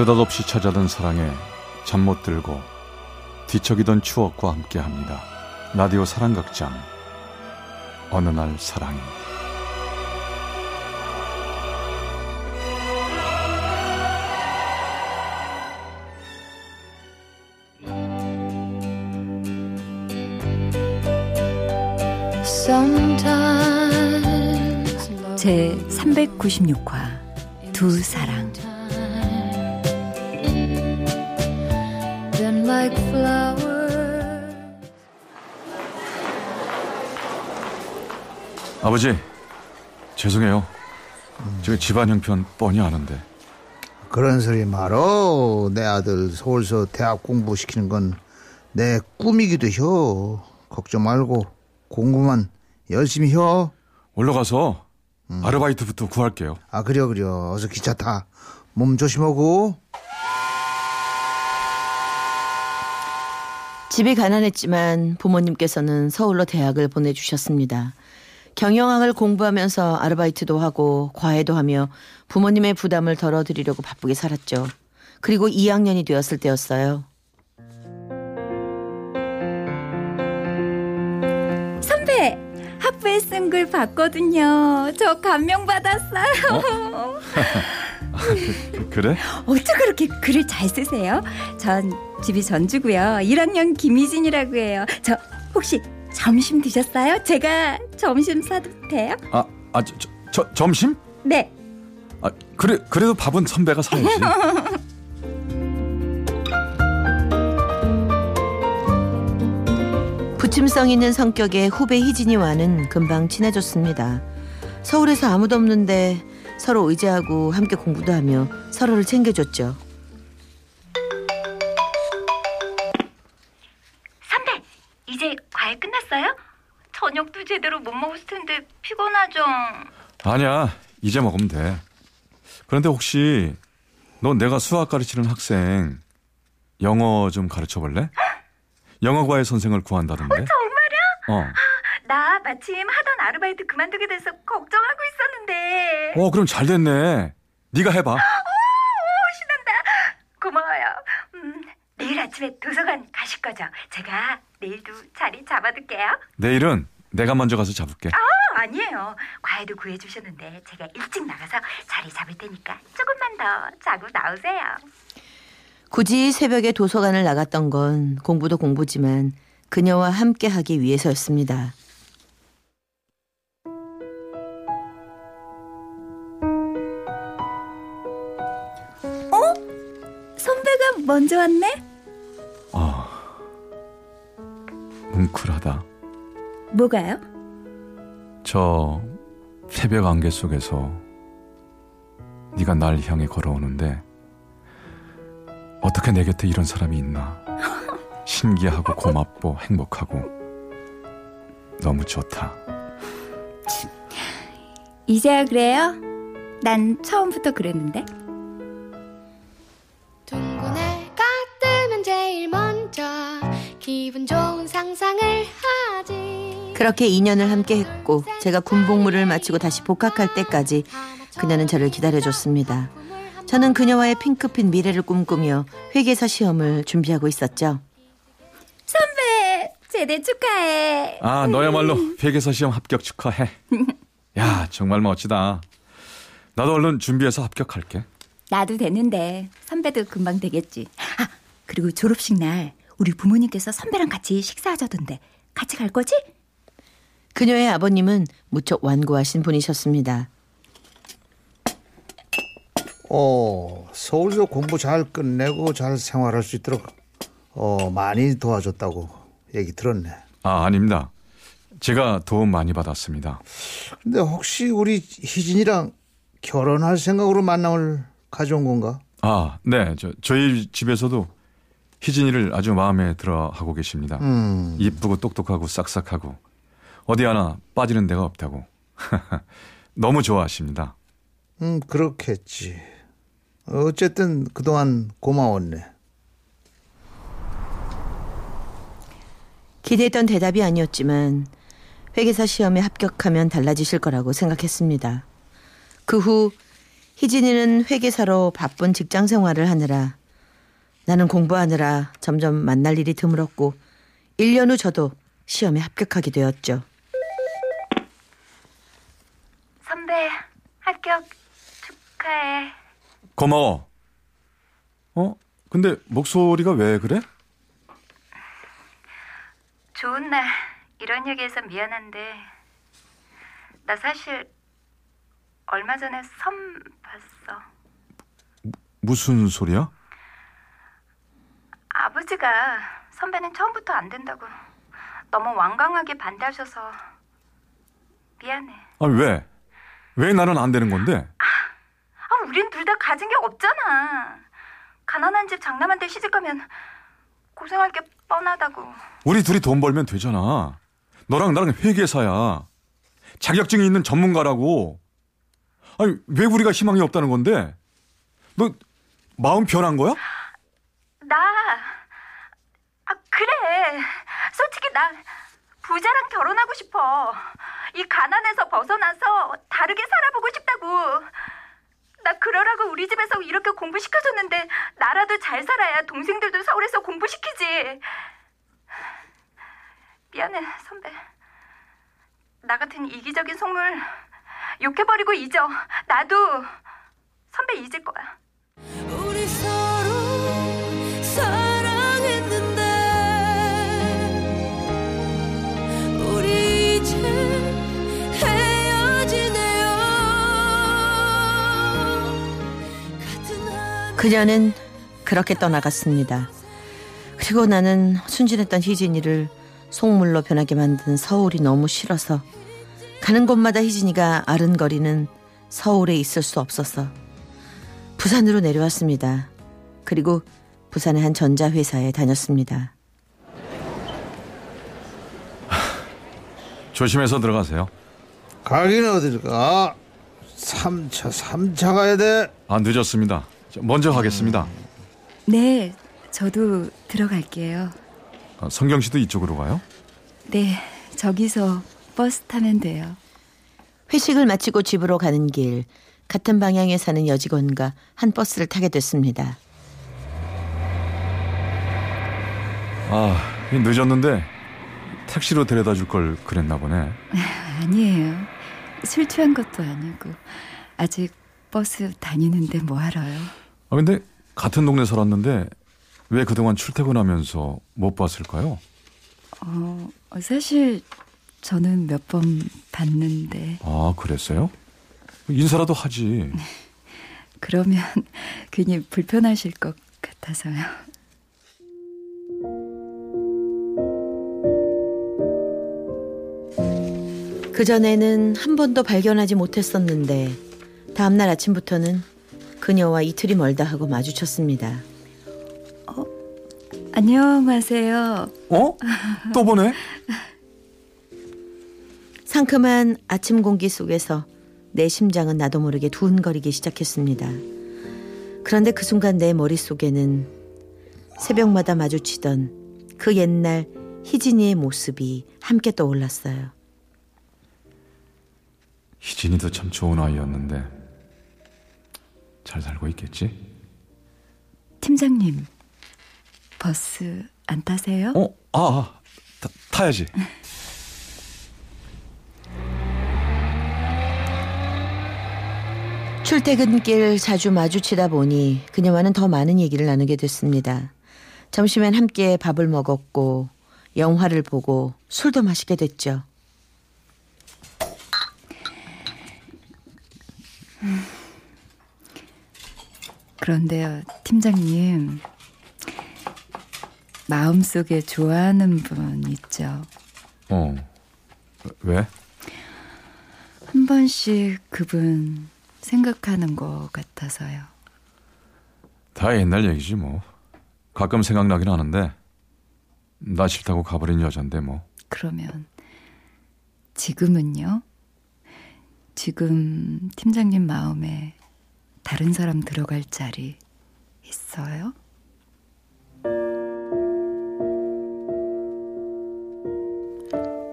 느닷없이 찾아든 사랑에 잠 못 들고 뒤척이던 추억과 함께합니다. 라디오 사랑극장. 어느 날 사랑이. 제 396화 두 사랑 아버지 죄송해요. 제가 집안 형편 뻔히 아는데 그런 소리 말어. 내 아들 서울서 대학 공부시키는 건 내 꿈이기도 혀. 걱정 말고 공부만 열심히 혀. 올라가서 아르바이트부터 구할게요. 아 그려 그려. 어서 기차 타. 몸 조심하고. 집이 가난했지만 부모님께서는 서울로 대학을 보내주셨습니다. 경영학을 공부하면서 아르바이트도 하고 과외도 하며 부모님의 부담을 덜어드리려고 바쁘게 살았죠. 그리고 2학년이 되었을 때였어요. 선배 학부에 쓴 글 봤거든요. 저 감명 받았어요. 그, 그래? 어쩜 그렇게 글을 잘 쓰세요? 전 집이 전주고요. 1학년 김희진이라고 해요. 저 혹시 점심 드셨어요? 제가 점심 사도 돼요? 아, 아 저, 저, 저, 점심? 네. 아, 그래 그래도 밥은 선배가 사야지. 부침성 있는 성격의 후배 희진이와는 금방 친해졌습니다. 서울에서 아무도 없는데 서로 의지하고 함께 공부도 하며 서로를 챙겨줬죠. 선배, 이제 과외 끝났어요? 저녁도 제대로 못 먹었을 텐데 피곤하죠. 아니야 이제 먹으면 돼. 그런데 혹시 너 내가 수학 가르치는 학생 영어 좀 가르쳐 볼래? 영어과의 선생을 구한다던데. 정말요? 어. 나 마침 하던 아르바이트 그만두게 돼서 걱정하고 있었는데. 어 그럼 잘 됐네. 네가 해봐. 고마워요. 음, 내일 아침에 도서관 가실 거죠? 제가 내일도 자리 잡아둘게요. 내일은 내가 먼저 가서 잡을게. 아, 아니에요. 과외도 구해주셨는데 제가 일찍 나가서 자리 잡을 테니까 조금만 더 자고 나오세요. 굳이 새벽에 도서관을 나갔던 건 공부도 공부지만 그녀와 함께 하기 위해서였습니다. 먼저 왔네? 아 뭉클하다. 뭐가요? 저 새벽 안개 속에서 네가 날 향해 걸어오는데 어떻게 내 곁에 이런 사람이 있나 신기하고 고맙고 행복하고 너무 좋다. 이제야 그래요? 난 처음부터 그랬는데. 상상을 하지 그렇게 2년을 함께 했고 제가 군복무를 마치고 다시 복학할 때까지 그녀는 저를 기다려줬습니다. 저는 그녀와의 핑크빛 미래를 꿈꾸며 회계사 시험을 준비하고 있었죠. 선배, 제대 축하해. 아 너야말로 회계사 시험 합격 축하해. 야 정말 멋지다. 나도 얼른 준비해서 합격할게. 나도 되는데 선배도 금방 되겠지. 아, 그리고 졸업식 날 우리 부모님께서 선배랑 같이 식사하자던데 같이 갈 거지? 그녀의 아버님은 무척 완고하신 분이셨습니다. 어 서울서 공부 잘 끝내고 잘 생활할 수 있도록 어 많이 도와줬다고 얘기 들었네. 아 아닙니다. 제가 도움 많이 받았습니다. 근데 혹시 우리 희진이랑 결혼할 생각으로 만남을 가져온 건가? 아, 네. 저, 저희 집에서도 희진이를 아주 마음에 들어 하고 계십니다. 음. 이쁘고 똑똑하고 싹싹하고 어디 하나 빠지는 데가 없다고. 너무 좋아하십니다. 음, 그렇겠지. 어쨌든 그동안 고마웠네. 기대했던 대답이 아니었지만 회계사 시험에 합격하면 달라지실 거라고 생각했습니다. 그 후 희진이는 회계사로 바쁜 직장 생활을 하느라 나는 공부하느라 점점 만날 일이 드물었고 1년 후 저도 시험에 합격하게 되었죠. 선배 합격 축하해. 고마워. 어? 근데 목소리가 왜 그래? 좋은 날 이런 얘기해서 미안한데 나 사실 얼마 전에 선 봤어. 무슨 소리야? 아버지가 선배는 처음부터 안 된다고 너무 완강하게 반대하셔서 미안해. 아, 왜? 왜 나는 안 되는 건데? 아, 우린 둘 다 가진 게 없잖아. 가난한 집 장남한테 시집 가면 고생할 게 뻔하다고. 우리 둘이 돈 벌면 되잖아. 너랑 나랑 회계사야. 자격증이 있는 전문가라고. 아니, 왜 우리가 희망이 없다는 건데? 너 마음 변한 거야? 나, 아, 그래. 솔직히 나 부자랑 결혼하고 싶어. 이 가난에서 벗어나서 다르게 살아보고 싶다고. 나 그러라고 우리 집에서 이렇게 공부시켜줬는데 나라도 잘 살아야 동생들도 서울에서 공부시키지. 미안해, 선배. 나 같은 이기적인 속물 욕해버리고 잊어. 나도 선배 잊을 거야. 그녀는 그렇게 떠나갔습니다. 그리고 나는 순진했던 희진이를 속물로 변하게 만든 서울이 너무 싫어서 가는 곳마다 희진이가 아른거리는 서울에 있을 수 없어서 부산으로 내려왔습니다. 그리고 부산의 한 전자회사에 다녔습니다. 조심해서 들어가세요. 가기는 어딜 가? 3차 3차 가야 돼. 아, 늦었습니다. 저 먼저 가겠습니다. 네, 저도 들어갈게요. 아, 성경 씨도 이쪽으로 가요? 네, 저기서 버스 타면 돼요. 회식을 마치고 집으로 가는 길 같은 방향에 사는 여직원과 한 버스를 타게 됐습니다. 아, 늦었는데 택시로 데려다 줄 걸 그랬나 보네. 아니에요. 술 취한 것도 아니고 아직 버스 다니는데 뭐 하러요? 아, 근데 같은 동네 살았는데 왜 그동안 출퇴근하면서 못 봤을까요? 어, 사실 저는 몇 번 봤는데 아, 그랬어요? 인사라도 하지. 그러면 괜히 불편하실 것 같아서요. 그전에는 한 번도 발견하지 못했었는데 다음날 아침부터는 그녀와 이틀이 멀다 하고 마주쳤습니다. 안녕하세요. 어? 또 보네? 상큼한 아침 공기 속에서 내 심장은 나도 모르게 두근거리기 시작했습니다. 그런데 그 순간 내 머릿속에는 새벽마다 마주치던 그 옛날 희진이의 모습이 함께 떠올랐어요. 희진이도 참 좋은 아이였는데 잘 살고 있겠지? 팀장님, 버스 안 타세요? 어? 아, 아 타, 타야지. 출퇴근길 자주 마주치다 보니 그녀와는 더 많은 얘기를 나누게 됐습니다. 점심엔 함께 밥을 먹었고 영화를 보고 술도 마시게 됐죠. 그런데요, 팀장님. 마음속에 좋아하는 분 있죠. 어. 왜? 한 번씩 그분 생각하는 것 같아서요. 다 옛날 얘기지 뭐. 가끔 생각나긴 하는데 나 싫다고 가버린 여잔데 뭐. 그러면 지금은요? 지금 팀장님 마음에 다른 사람 들어갈 자리 있어요?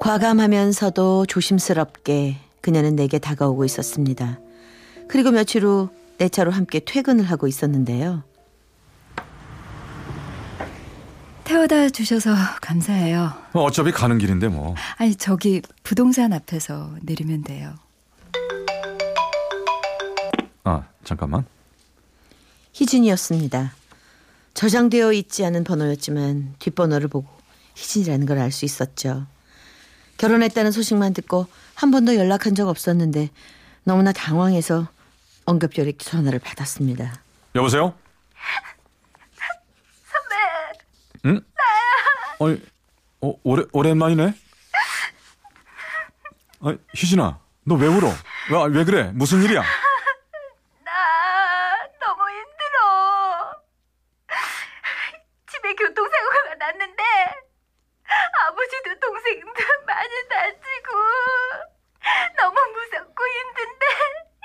과감하면서도 조심스럽게 그녀는 내게 다가오고 있었습니다. 그리고 며칠 후 내 차로 함께 퇴근을 하고 있었는데요. 태워다 주셔서 감사해요. 어, 어차피 가는 길인데 뭐. 아니 저기 부동산 앞에서 내리면 돼요. 아, 잠깐만. 희진이었습니다. 저장되어 있지 않은 번호였지만 뒷번호를 보고 희진이라는 걸 알 수 있었죠. 결혼했다는 소식만 듣고 한 번도 연락한 적 없었는데 너무나 당황해서 응급조리 전화를 받았습니다. 여보세요? 선배. 응? 나야. 어, 오래, 오랜만이네? 아, 희진아, 너 왜 울어? 왜, 왜 그래? 무슨 일이야? 나 너무 힘들어. 집에 교통사고가 났는데 아버지도 동생도 많이 다치고 너무 무섭고 힘든데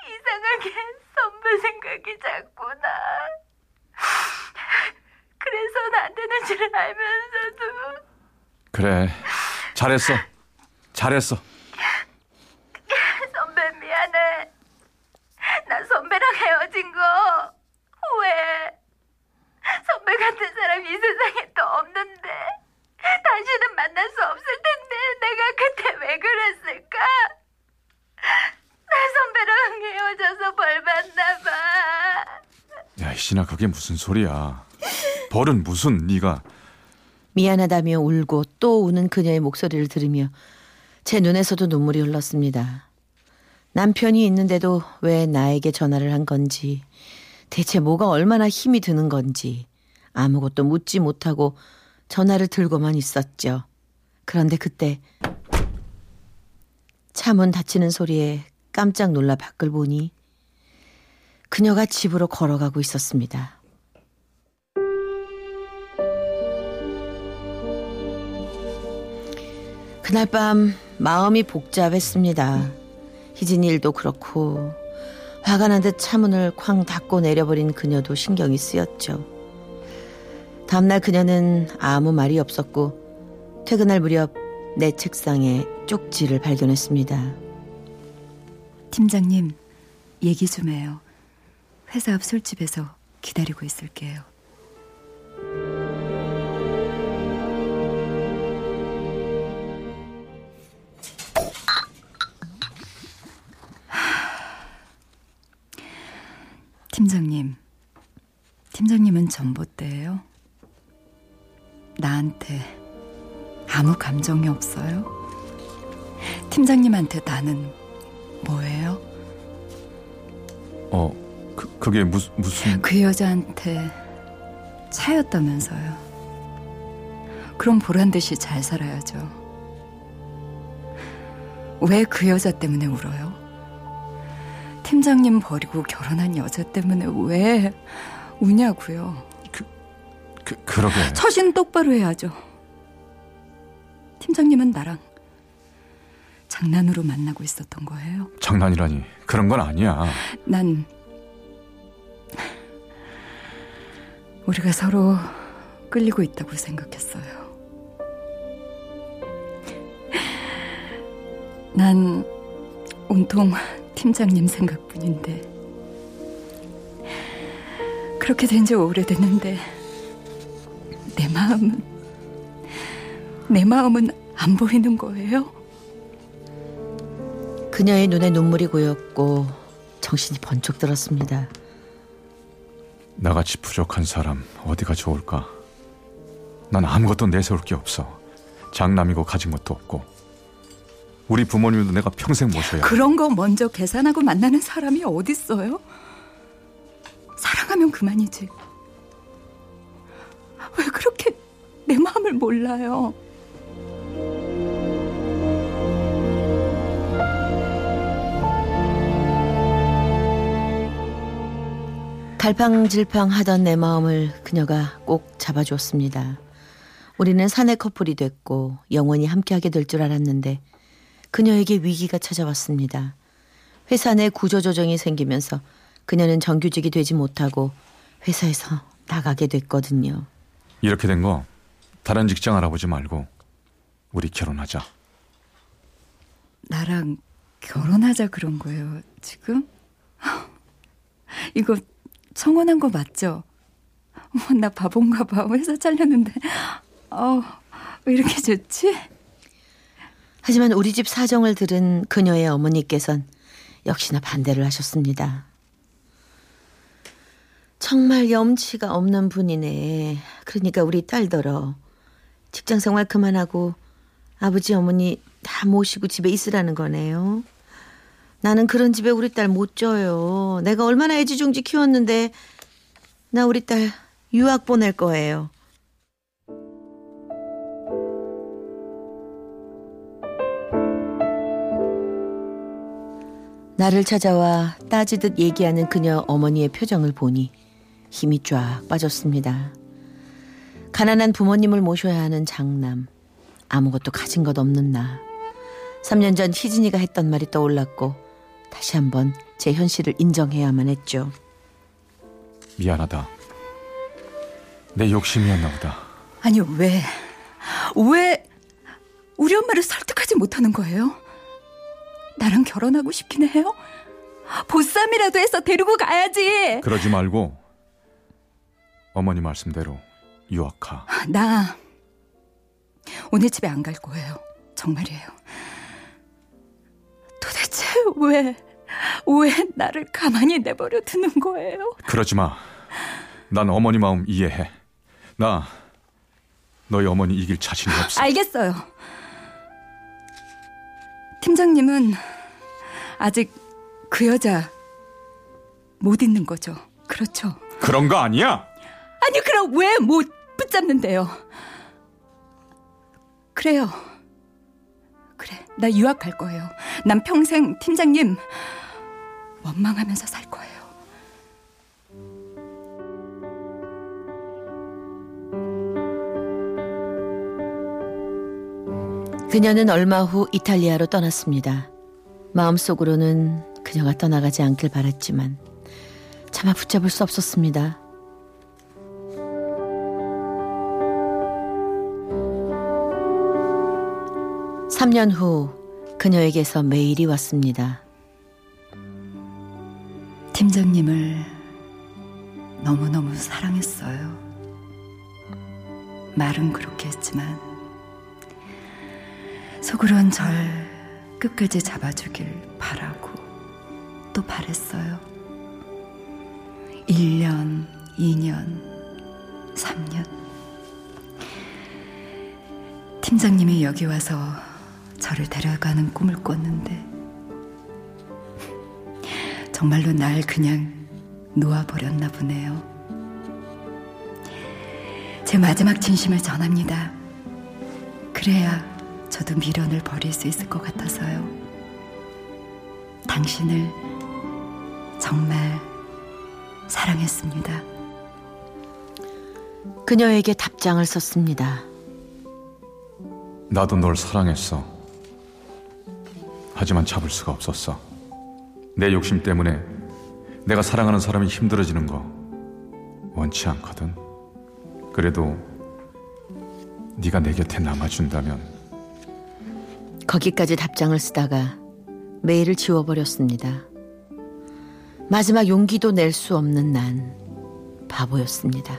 이상하게 선배 생각이 자꾸 나. 그래서 안 되는 줄 알면서도 그래, 잘했어. 잘했어. 선배 미안해. 나 선배랑 헤어진 거 후회해. 선배 같은 사람이 이 세상에 또 없는데 다시는 만날 수 없을 텐데 내가 그때 왜 그랬을까? 나 선배랑 헤어져서 벌 받나 봐. 야, 희진아, 그게 무슨 소리야. 벌은 무슨 네가 미안하다며 울고 또 우는 그녀의 목소리를 들으며 제 눈에서도 눈물이 흘렀습니다. 남편이 있는데도 왜 나에게 전화를 한 건지, 대체 뭐가 얼마나 힘이 드는 건지 아무것도 묻지 못하고 전화를 들고만 있었죠. 그런데 그때 차문 닫히는 소리에 깜짝 놀라 밖을 보니 그녀가 집으로 걸어가고 있었습니다. 그날 밤 마음이 복잡했습니다. 희진 일도 그렇고 화가 난 듯 차문을 쾅 닫고 내려버린 그녀도 신경이 쓰였죠. 다음날 그녀는 아무 말이 없었고 퇴근할 무렵 내 책상에 쪽지를 발견했습니다. 팀장님 얘기 좀 해요. 회사 앞 술집에서 기다리고 있을게요. 팀장님, 팀장님은 전봇대예요? 나한테 아무 감정이 없어요? 팀장님한테 나는 뭐예요? 어, 그, 그게 무슨 무슨 그 여자한테 차였다면서요. 그럼 보란 듯이 잘 살아야죠. 왜 그 여자 때문에 울어요? 팀장님 버리고 결혼한 여자 때문에 왜 우냐고요? 그 그러게. 처신 똑바로 해야죠. 팀장님은 나랑 장난으로 만나고 있었던 거예요. 장난이라니. 그런 건 아니야. 난 우리가 서로 끌리고 있다고 생각했어요. 난 온통 팀장님 생각뿐인데 그렇게 된 지 오래됐는데 내 마음은 내 마음은 안 보이는 거예요? 그녀의 눈에 눈물이 고였고 정신이 번쩍 들었습니다. 나같이 부족한 사람 어디가 좋을까? 난 아무것도 내세울 게 없어. 장남이고 가진 것도 없고. 우리 부모님도 내가 평생 모셔야. 그런 거 먼저 계산하고 만나는 사람이 어딨어요? 사랑하면 그만이지. 왜 그렇게 내 마음을 몰라요? 갈팡질팡 하던 내 마음을 그녀가 꼭 잡아주었습니다. 우리는 사내 커플이 됐고 영원히 함께하게 될 줄 알았는데 그녀에게 위기가 찾아왔습니다. 회사 내 구조조정이 생기면서 그녀는 정규직이 되지 못하고 회사에서 나가게 됐거든요. 이렇게 된 거 다른 직장 알아보지 말고 우리 결혼하자. 나랑 결혼하자 그런 거예요, 지금? 이거 청혼한 거 맞죠? 어머, 나 바본가 봐. 회사 잘렸는데. 어, 왜 이렇게 좋지? 하지만 우리 집 사정을 들은 그녀의 어머니께선 역시나 반대를 하셨습니다. 정말 염치가 없는 분이네. 그러니까 우리 딸더러 직장 생활 그만하고 아버지 어머니 다 모시고 집에 있으라는 거네요. 나는 그런 집에 우리 딸 못 줘요. 내가 얼마나 애지중지 키웠는데 나 우리 딸 유학 보낼 거예요. 나를 찾아와 따지듯 얘기하는 그녀 어머니의 표정을 보니 힘이 쫙 빠졌습니다. 가난한 부모님을 모셔야 하는 장남. 아무것도 가진 것 없는 나. 3년 전 희진이가 했던 말이 떠올랐고 다시 한번 제 현실을 인정해야만 했죠. 미안하다. 내 욕심이었나 보다. 아니, 왜, 왜 우리 엄마를 설득하지 못하는 거예요? 나랑 결혼하고 싶긴 해요? 보쌈이라도 해서 데리고 가야지. 그러지 말고 어머니 말씀대로 유학하. 나 오늘 집에 안 갈 거예요. 정말이에요. 도대체 왜, 왜 나를 가만히 내버려 두는 거예요? 그러지 마. 난 어머니 마음 이해해. 나 너희 어머니 이길 자신이 없어. 알겠어요. 팀장님은 아직 그 여자 못 있는 거죠. 그렇죠. 그런 거 아니야. 아니 그럼 왜 못 붙잡는데요? 그래요. 그래, 나 유학 갈 거예요. 난 평생 팀장님 원망하면서 살 거예요. 그녀는 얼마 후 이탈리아로 떠났습니다. 마음속으로는 그녀가 떠나가지 않길 바랐지만 차마 붙잡을 수 없었습니다. 3년 후 그녀에게서 메일이 왔습니다. 팀장님을 너무너무 사랑했어요. 말은 그렇게 했지만 속으론 절 끝까지 잡아주길 바라고 또 바랬어요. 1년, 2년, 3년. 팀장님이 여기 와서 저를 데려가는 꿈을 꿨는데 정말로 날 그냥 놓아버렸나 보네요. 제 마지막 진심을 전합니다. 그래야 저도 미련을 버릴 수 있을 것 같아서요. 당신을 정말 사랑했습니다. 그녀에게 답장을 썼습니다. 나도 널 사랑했어. 하지만 잡을 수가 없었어. 내 욕심 때문에 내가 사랑하는 사람이 힘들어지는 거 원치 않거든. 그래도 네가 내 곁에 남아준다면 거기까지 답장을 쓰다가 메일을 지워버렸습니다. 마지막 용기도 낼 수 없는 난 바보였습니다.